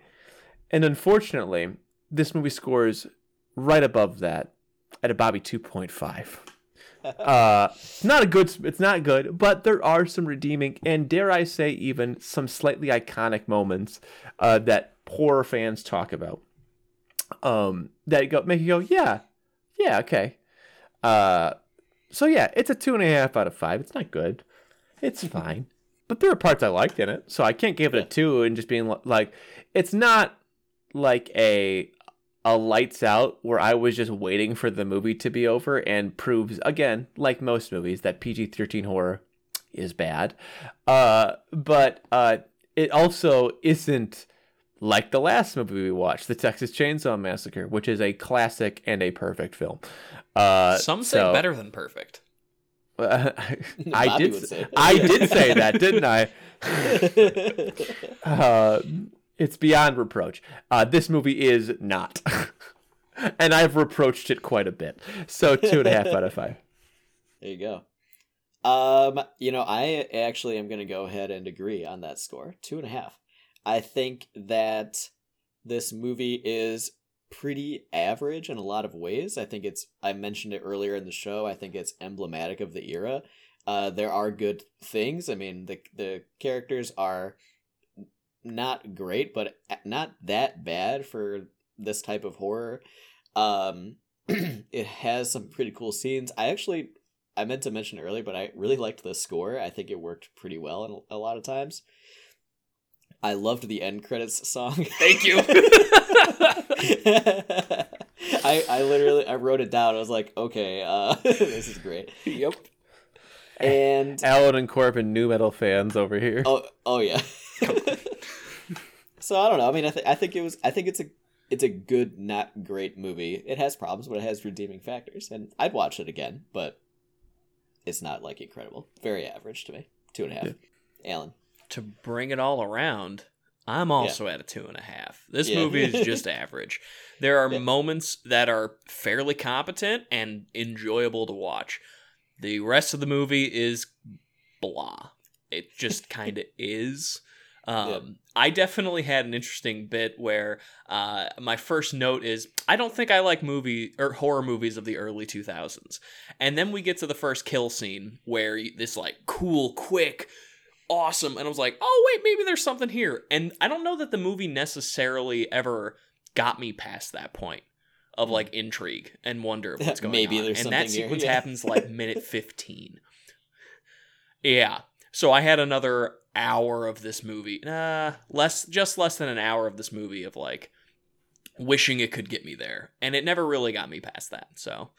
And unfortunately, this movie scores right above that at a Bobby 2.5 uh it's not a good it's not good but there are some redeeming and dare i say even some slightly iconic moments uh that horror fans talk about um that go make you go yeah yeah okay. Uh so yeah it's a two and a half out of five. It's not good. It's fine. But there are parts i liked in it so i can't give it a two and just being like it's not like a a lights out where I was just waiting for the movie to be over and proves again, like most movies, that PG thirteen horror is bad. Uh, but uh, it also isn't like the last movie we watched, The Texas Chainsaw Massacre, which is a classic and a perfect film. Uh, Some say so- better than perfect. I did. say. I did say that, didn't I? Uh, it's beyond reproach. Uh, this movie is not, and I've reproached it quite a bit. So two and a half out of five. There you go. Um, you know, I actually am going to go ahead and agree on that score. Two and a half. I think that this movie is pretty average in a lot of ways. I think it's, I mentioned it earlier in the show, I think it's emblematic of the era. Uh, there are good things. I mean, the, the characters are not great, but not that bad for this type of horror. Um, it has some pretty cool scenes. I actually I meant to mention earlier, but I really liked the score. I think it worked pretty well in a lot of times. I loved the end credits song. Thank you. I I literally I wrote it down. I was like, okay, uh, this is great. yep. And Alan and Corbin, nu metal fans over here. oh oh yeah. so I don't know. I mean, I think I think it was. I think it's a it's a good, not great movie. It has problems, but it has redeeming factors, and I'd watch it again. But it's not like incredible. Very average to me. Two and a half. Alan. To bring it all around, I'm also at a two and a half. This Yeah. movie is just average. There are Yeah. moments that are fairly competent and enjoyable to watch. The rest of the movie is blah. It just kind of is. Um, Yeah. I definitely had an interesting bit where uh, my first note is I don't think I like movie or horror movies of the early 2000s, and then we get to the first kill scene where this like cool, quick, awesome, and I was like, oh wait, maybe there's something here, and I don't know that the movie necessarily ever got me past that point of hmm. like intrigue and wonder of what's going Maybe on, there's and that something here, sequence yeah. happens like minute 15. Yeah. So I had another hour of this movie. Nah, less just less than an hour of this movie of like wishing it could get me there. And it never really got me past that. So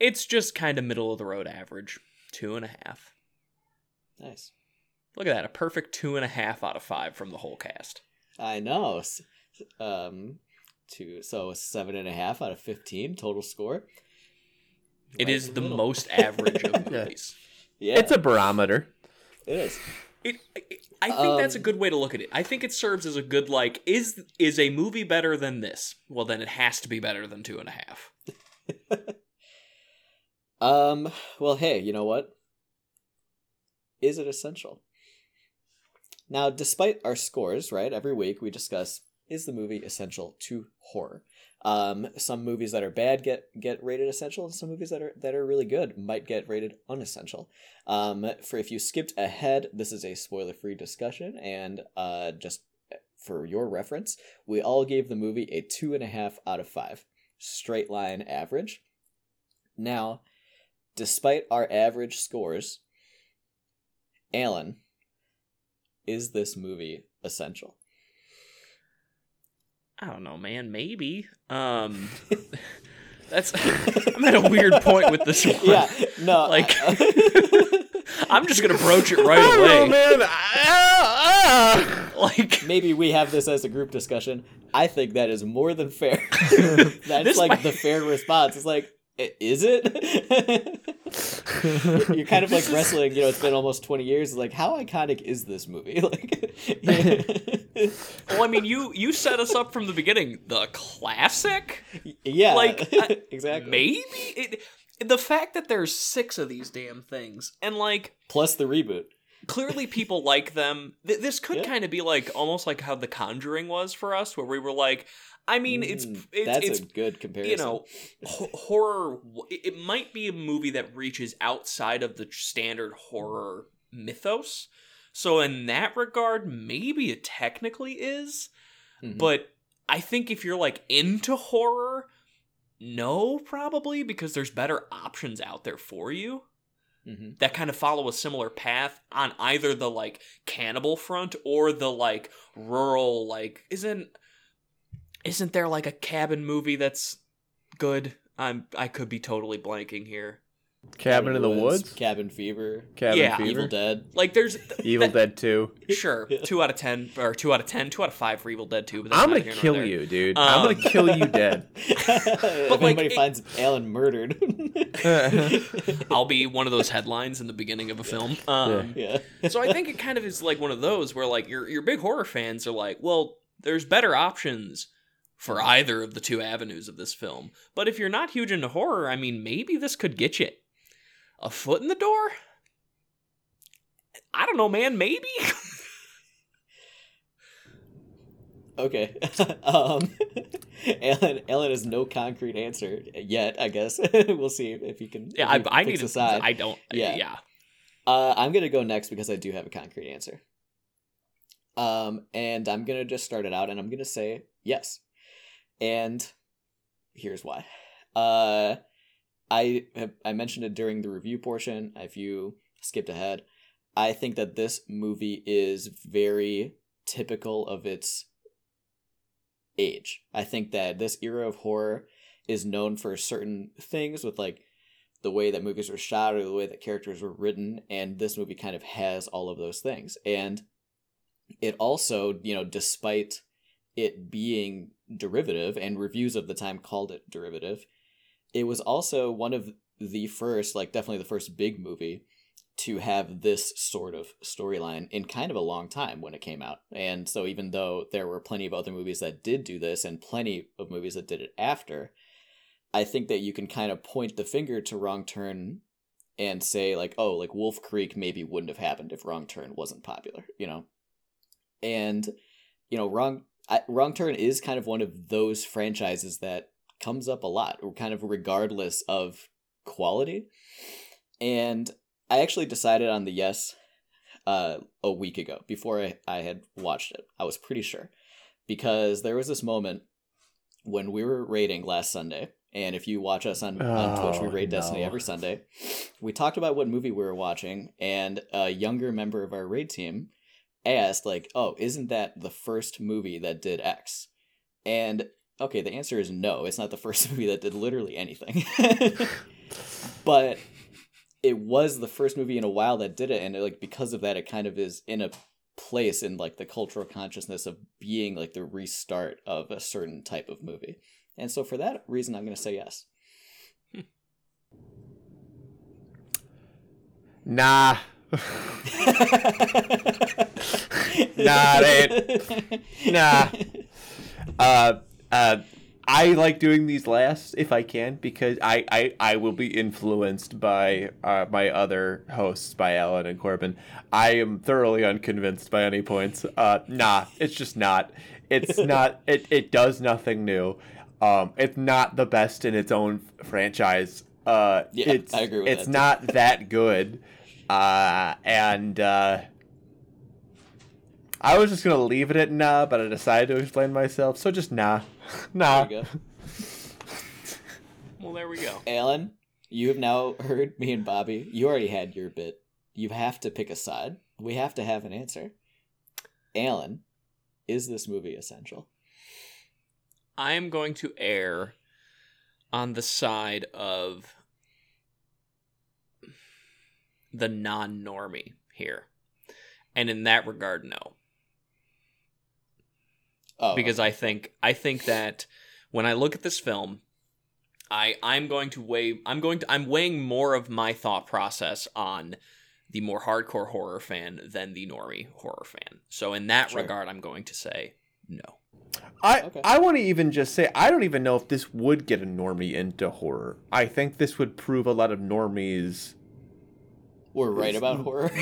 it's just kind of middle of the road average. Two and a half. Nice. Look at that. A perfect two and a half out of five from the whole cast. I know. Um, two. So seven and a half out of fifteen total score. It Right is in the middle. most average of movies. Yeah, It's a barometer. it is. It, I- I think that's a Um, good way to look at it. I think it serves as a good like is is a movie better than this? Well, then it has to be better than two and a half. Um. Well, hey, you know what? Is it essential? Now, despite our scores, right? Every week we discuss is the movie essential to horror? Um, some movies that are bad get get rated essential, and some movies that are that are really good might get rated unessential. Um, for if you skipped ahead, this is a spoiler free discussion, and uh, just for your reference, we all gave the movie a two and a half out of five, straight line average. Now, despite our average scores, Alan, is this movie essential? I don't know, man. Maybe. Um, that's. I'm at a weird point with this one. Yeah, no, Like- I- I'm just gonna broach it right Oh away. man! Ah, Like, maybe we have this as a group discussion. I think that is more than fair. That's like might- the fair response. It's like, is it? You're kind of like wrestling. You know, it's been almost twenty years. Like, how iconic is this movie? Like, well, I mean, you you set us up from the beginning. The classic, yeah, Like, I- exactly. maybe it. The fact that there's six of these damn things, and like Plus the reboot. Clearly people like them. Th- this could Yeah. kind of be like almost like how The Conjuring was for us, where we were like, I mean, it's Mm, it's that's it's a good comparison. you know ho- horror it might be a movie that reaches outside of the standard horror mythos so in that regard maybe it technically is Mhm. but i think if you're like into horror no probably because there's better options out there for you Mhm. that kind of follow a similar path on either the like cannibal front or the like rural like isn't isn't there like a cabin movie that's good i'm i could be totally blanking here Cabin in the Woods. Cabin Fever, Cabin Yeah. Fever. Evil Dead. like there's Evil that- Dead Two. sure two out of ten or two out of ten two out of five for evil dead 2 but I'm gonna kill you, dude. Um, I'm gonna kill you dead. if like, anybody it- finds Alan murdered. i'll be one of those headlines in the beginning of a film um yeah. so I think it kind of is like one of those where like your your big horror fans are like, well, there's better options for either of the two avenues of this film. But if you're not huge into horror, I mean, maybe this could get you a foot in the door. I don't know, man. Maybe. Okay. um, Alan, Alan has no concrete answer yet. I guess we'll see if he can. yeah, he I, I need to. side. I don't. Yeah. Yeah. Yeah. Uh, I'm gonna go next because I do have a concrete answer. Um, and I'm gonna just start it out, and I'm gonna say yes. And here's why. Uh, I have, I mentioned it during the review portion. If you skipped ahead, I think that this movie is very typical of its age. I think that this era of horror is known for certain things with like the way that movies were shot or the way that characters were written and this movie kind of has all of those things and it also you know despite it being derivative and reviews of the time called it derivative it was also one of the first like definitely the first big movie to have this sort of storyline in kind of a long time when it came out and so even though there were plenty of other movies that did do this and plenty of movies that did it after I think that you can kind of point the finger to Wrong Turn and say like, oh, like Wolf Creek maybe wouldn't have happened if Wrong Turn wasn't popular, you know. And you know, Wrong I, Wrong Turn is kind of one of those franchises that comes up a lot, or kind of regardless of quality. And I actually decided on the yes uh, a week ago before I, I had watched it. I was pretty sure because there was this moment when we were rating last Sunday, and if you watch us on, on Twitch, we Oh, rate Destiny every Sunday. We talked about what movie we were watching, and a younger member of our raid team asked, like, "Oh, isn't that the first movie that did X?" And okay, the answer is no. It's not the first movie that did literally anything, but it was the first movie in a while that did it, and like because of that, it kind of is in a place in like the cultural consciousness of being like the restart of a certain type of movie. And so for that reason I'm going to say yes. Nah. Not it. Nah. Uh, uh, I like doing these last if I can because I, I, I will be influenced by uh, my other hosts by Alan and Corbin. I am thoroughly unconvinced by any points. Uh, nah, it's just not. It's not. It, it does nothing new. Um, it's not the best in its own franchise. Uh, Yeah, it's, I agree with It's that, not that good. Uh, and uh, I was just gonna leave it at nah, but I decided to explain myself. So just nah, nah. There you go. Well, there we go. Alan, you have now heard me and Bobby. You already had your bit. You have to pick a side. We have to have an answer. Alan, is this movie essential? I am going to err on the side of the non-normie here. And in that regard, no. Oh, because I think I think that when I look at this film, I I'm going to weigh I'm going to I'm weighing more of my thought process on the more hardcore horror fan than the normie horror fan. So in that Sure. regard, I'm going to say no. I Okay. I want to even just say I don't even know if this would get a normie into horror. I think this would prove a lot of normies. We're right about horror.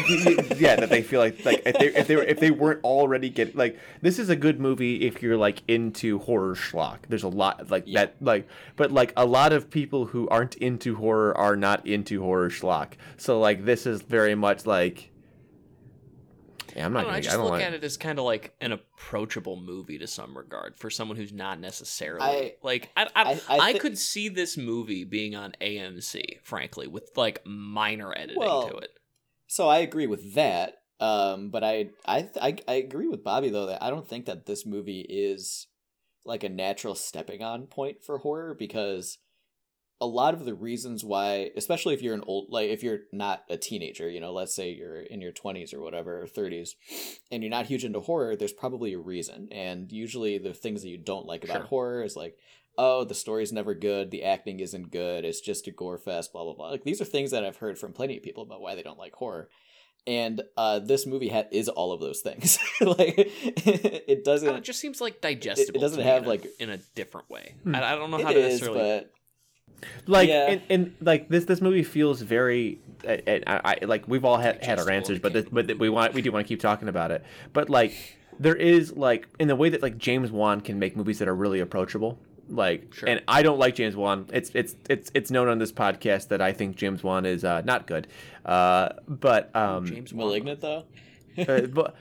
yeah, that they feel like like if they if they were, if they weren't already getting like this is a good movie if you're like into horror schlock. There's a lot like Yeah. that like but like a lot of people who aren't into horror are not into horror schlock. So like this is very much like. Yeah, I'm I not. don't Gonna, I just I don't look like, at it as kind of like an approachable movie to some regard for someone who's not necessarily I- like I I, I- I, I thi- could see this movie being on AMC, frankly, with like minor editing Well, to it. so I agree with that. Um, but I, I, I, I agree with Bobby though that I don't think that this movie is like a natural stepping on point for horror because a lot of the reasons why, especially if you're an old, like if you're not a teenager, you know, let's say you're in your twenties or whatever, or thirties, and you're not huge into horror, there's probably a reason. And usually the things that you don't like about Sure. horror is like, oh, the story's never good, the acting isn't good, it's just a gore fest, blah blah blah. Like these are things that I've heard from plenty of people about why they don't like horror. And uh, this movie ha- is all of those things. like it I don't know, doesn't. it just seems like digestible. It doesn't to me have, in a- like- in a different way. Hmm. I, I don't know how It to is, necessarily. but like Yeah. and, and like this this movie feels very uh, uh, I, I like we've all had, had our answers but this, but we want we do want to keep talking about it but like there is like in the way that like James Wan can make movies that are really approachable like Sure. and I don't like James Wan it's it's it's it's known on this podcast that I think James Wan is uh, not good uh but um James Wan. malignant though. uh, but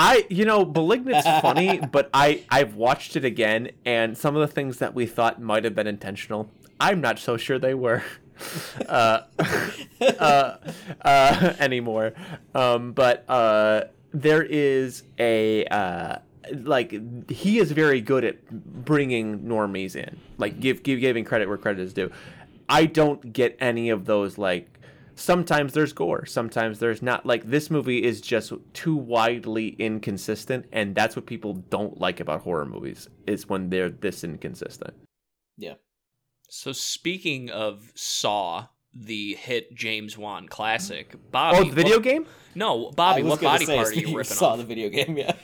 I, you know, *Malignant's* funny, but I, I've watched it again, and some of the things that we thought might have been intentional, I'm not so sure they were, uh, uh, uh, anymore. Um, but uh, there is a uh, like he is very good at bringing normies in, like give, give giving credit where credit is due. I don't get any of those like sometimes there's gore sometimes there's not like this movie is just too widely inconsistent and that's what people don't like about horror movies is when they're this inconsistent Yeah. So speaking of Saw, the hit James Wan classic, Bobby. oh the video what- game No, Bobby. What body say, part are you you ripping saw off? the video game, yeah.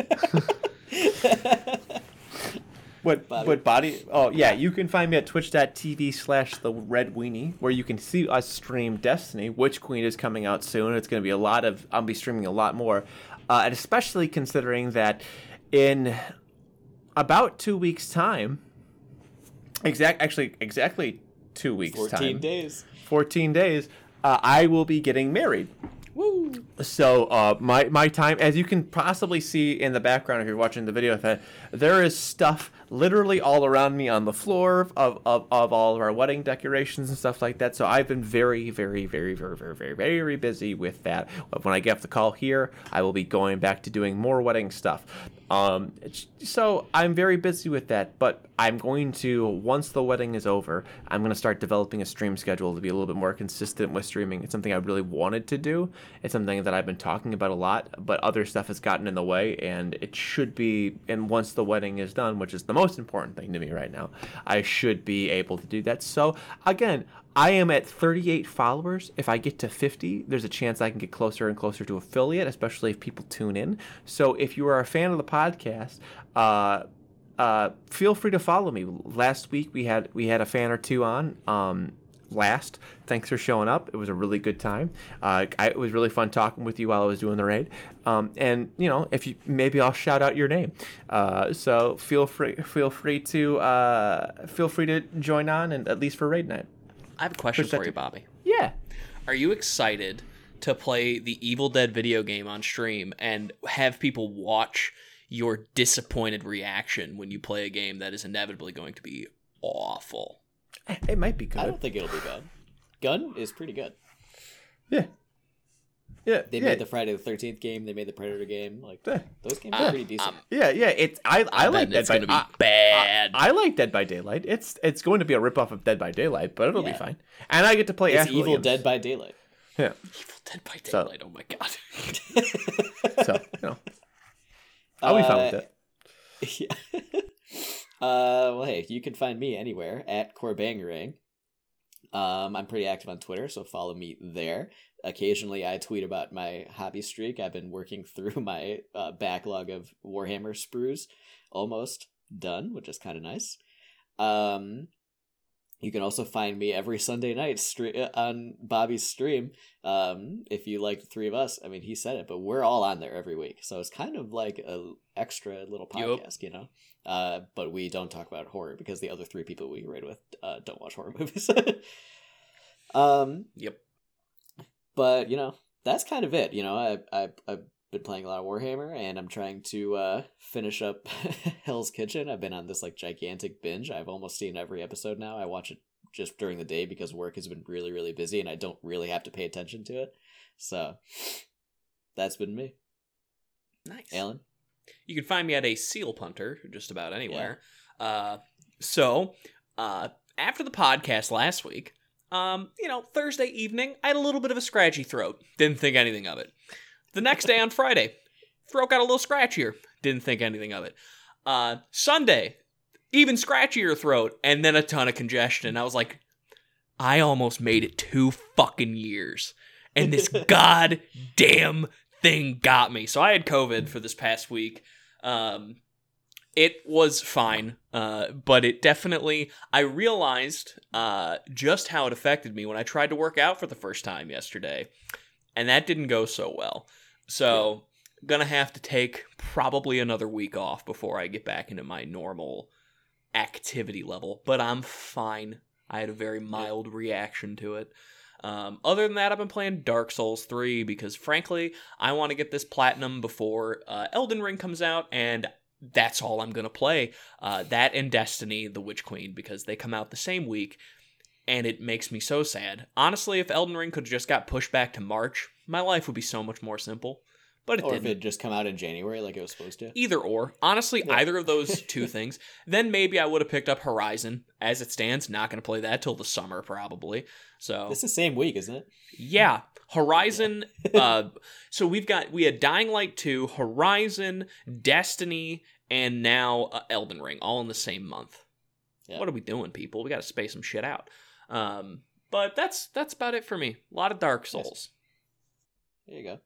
what Body. what body oh yeah you can find me at twitch.tv slash the red weenie where you can see us stream destiny witch queen is coming out soon it's going to be a lot of i'll be streaming a lot more uh, and especially considering that in about two weeks time exact actually exactly two weeks 14 time days. 14 days, uh, I will be getting married. Woo! So uh, my my time, as you can possibly see in the background if you're watching the video, there is stuff literally all around me on the floor of, of, of all of our wedding decorations and stuff like that. So I've been very, very, very, very, very, very, very busy with that. When I get off the call here, I will be going back to doing more wedding stuff. Um, so I'm very busy with that, but I'm going to once the wedding is over, I'm going to start developing a stream schedule to be a little bit more consistent with streaming. It's something I really wanted to do. It's something that I've been talking about a lot, but other stuff has gotten in the way, and it should be. And once the wedding is done, which is the most important thing to me right now, I should be able to do that. So again. I am at 38 followers. If I get to 50, there's a chance I can get closer and closer to affiliate, especially if people tune in. So if you are a fan of the podcast, uh, uh, feel free to follow me. Last week we had we had a fan or two on. Um, last, thanks for showing up. It was a really good time. Uh, I, it was really fun talking with you while I was doing the raid. Um, and you know, if you maybe I'll shout out your name. Uh, so feel free feel free to uh, feel free to join on and at least for raid night. I have a question for you, Perceptive. Bobby. Yeah. Are you excited to play the Evil Dead video game on stream and have people watch your disappointed reaction when you play a game that is inevitably going to be awful? It might be good. I don't think it'll be bad. Gun is pretty good. Yeah. Yeah. They yeah. made the Friday the Thirteenth game. They made the Predator game. Like Yeah. those games Uh, are pretty decent. um, Yeah, yeah. It's I I like betting Dead it's by going to be I- bad. I, I like Dead by Daylight. It's it's going to be a ripoff of Dead by Daylight, but it'll be fine. And I get to play it's Ash Evil Williams. Dead by Daylight. Yeah. Evil Dead by So- Daylight. oh my god. So you know, I'll be fine with Uh, it. Yeah. Uh, well, hey, you can find me anywhere at Corbangarang. Um, I'm pretty active on Twitter, so follow me there. Occasionally, I tweet about my hobby streak. I've been working through my uh, backlog of Warhammer sprues, almost done, which is kind of nice. Um, you can also find me every Sunday night stre- on Bobby's stream. Um, if you like the three of us, I mean, he said it, but we're all on there every week, so it's kind of like a extra little podcast, you know. Uh, but we don't talk about horror because the other three people we raid with uh, don't watch horror movies. um, Yep. but you know that's kind of it. You know, I I I've been playing a lot of Warhammer, and I'm trying to uh, finish up Hell's Kitchen. I've been on this like gigantic binge. I've almost seen every episode now. I watch it just during the day because work has been really really busy, and I don't really have to pay attention to it. So that's been me, Nice. Alan. You can find me at a seal punter just about anywhere. Uh, so uh, after the podcast last week, um, you know, Thursday evening, I had a little bit of a scratchy throat. Didn't think anything of it. The next day on Friday, throat got a little scratchier. Didn't think anything of it. Uh, Sunday, even scratchier throat, and then a ton of congestion. I was like, I almost made it two fucking years, and this goddamn thing got me. So I had COVID for this past week. Um, it was fine, uh, but it definitely I realized uh, just how it affected me when I tried to work out for the first time yesterday, and that didn't go so well. So gonna have to take probably another week off before I get back into my normal activity level. But I'm fine. I had a very mild reaction to it. Um, other than that, I've been playing Dark Souls 3 because, frankly, I want to get this platinum before uh, Elden Ring comes out, and that's all I'm going to play. Uh, that and Destiny, The Witch Queen, because they come out the same week, and it makes me so sad. Honestly, if Elden Ring could have just got pushed back to March, my life would be so much more simple. But it Or if didn't. it just come out in January like it was supposed to. either or. Honestly Yeah. either of those two things. Then maybe i would have picked up horizon as it stands not going to play that till the summer probably. So It's the same week, isn't it? yeah. Horizon uh so we've got we had dying light 2 horizon destiny and now uh, elden ring all in the same month. Yeah. what are we doing people? We got to space some shit out. Um but that's that's about it for me. A lot of dark souls There you go.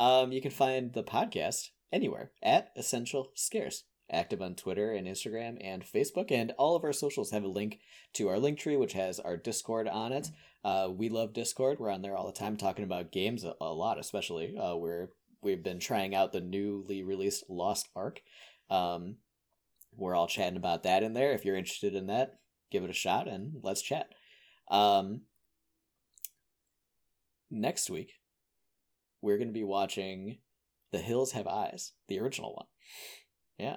Um, you can find the podcast anywhere at Essential Scares. Active on Twitter and Instagram and Facebook, and all of our socials have a link to our Linktree, which has our Discord on it. Uh, we love Discord. We're on there all the time talking about games a, a lot, especially. Uh, we're we've been trying out the newly released Lost Ark. Um, we're all chatting about that in there. If you're interested in that, give it a shot and let's chat. Um, next week, we're going to be watching The Hills Have Eyes, the original one. Yeah.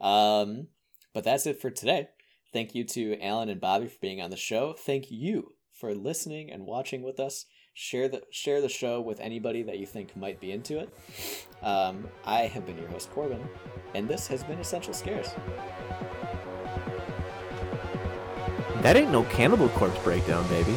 Um, but that's it for today. Thank you to Alan and Bobby for being on the show. Thank you for listening and watching with us. Share the share the show with anybody that you think might be into it. Um, I have been your host Corbin, and this has been Essential Scares. That ain't no Cannibal Corpse breakdown, baby.